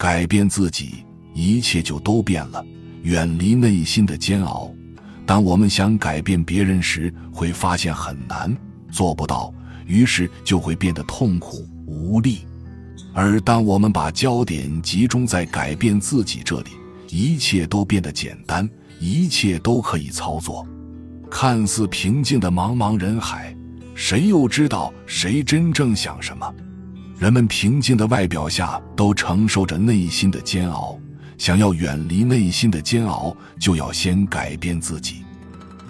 改变自己，一切就都变了。远离内心的煎熬。当我们想改变别人时，会发现很难，做不到，于是就会变得痛苦无力。而当我们把焦点集中在改变自己这里，一切都变得简单，一切都可以操作。看似平静的茫茫人海，谁又知道谁真正想什么？人们平静的外表下，都承受着内心的煎熬。想要远离内心的煎熬，就要先改变自己。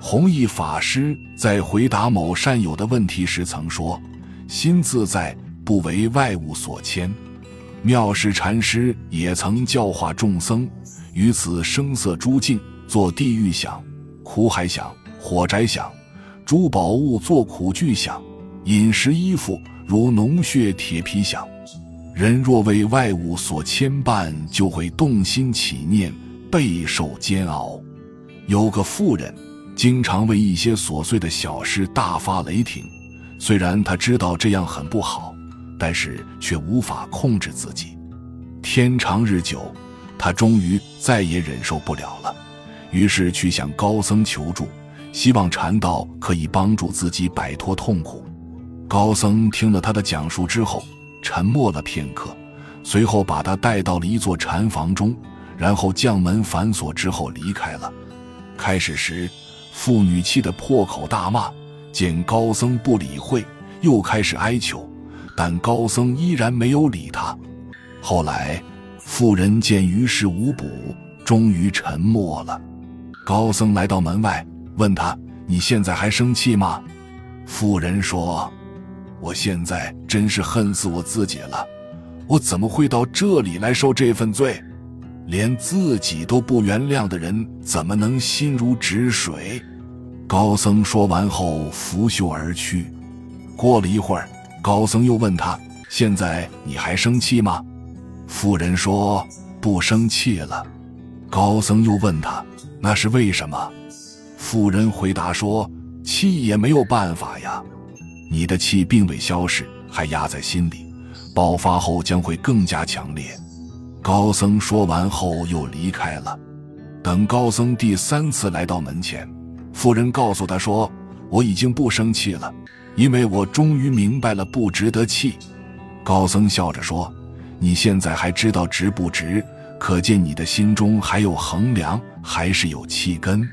弘一法师在回答某善友的问题时曾说：“心自在，不为外物所牵。”妙识禅师也曾教化众僧：“于此声色诸境，作地狱想；苦海想，火宅想；诸宝物作苦具想；饮食衣服如脓血铁皮响。”人若为外物所牵绊，就会动心起念，备受煎熬。有个妇人，经常为一些琐碎的小事大发雷霆。虽然他知道这样很不好，但是却无法控制自己。天长日久，他终于再也忍受不了了，于是去向高僧求助，希望禅道可以帮助自己摆脱痛苦。高僧听了他的讲述之后。沉默了片刻，随后把他带到了一座禅房中，然后将门反锁之后离开了。开始时，妇女气得破口大骂，见高僧不理会，又开始哀求，但高僧依然没有理他。后来，妇人见于事无补，终于沉默了。高僧来到门外，问他：“你现在还生气吗？”妇人说。我现在真是恨死我自己了，我怎么会到这里来受这份罪？连自己都不原谅的人，怎么能心如止水？高僧说完后拂袖而去。过了一会儿，高僧又问他：“现在你还生气吗？”妇人说：“不生气了。”高僧又问他：“那是为什么？”妇人回答说：“气也没有办法呀。”你的气并未消逝，还压在心里，爆发后将会更加强烈。高僧说完后又离开了。等高僧第三次来到门前，妇人告诉他说：“我已经不生气了，因为我终于明白了不值得气。”高僧笑着说：“你现在还知道值不值？可见你的心中还有衡量，还是有气根。”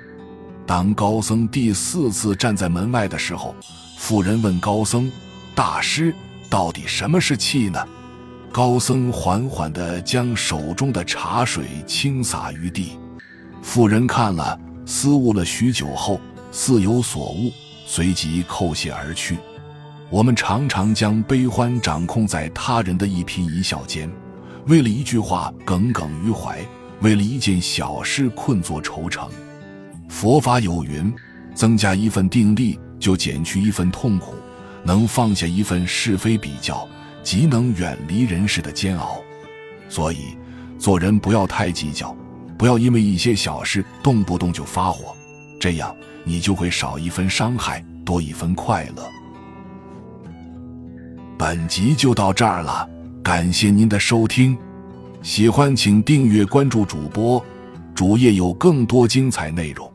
当高僧第四次站在门外的时候，妇人问高僧：“大师，到底什么是气呢？”高僧缓缓地将手中的茶水倾洒于地。妇人看了，思悟了许久后，似有所悟，随即叩谢而去。我们常常将悲欢掌控在他人的一颦一笑间，为了一句话耿耿于怀，为了一件小事困作愁城。佛法有云：增加一份定力。就减去一份痛苦，能放下一份是非比较，即能远离人世的煎熬。所以，做人不要太计较，不要因为一些小事动不动就发火，这样你就会少一分伤害，多一分快乐。本集就到这儿了，感谢您的收听，喜欢请订阅关注主播，主页有更多精彩内容。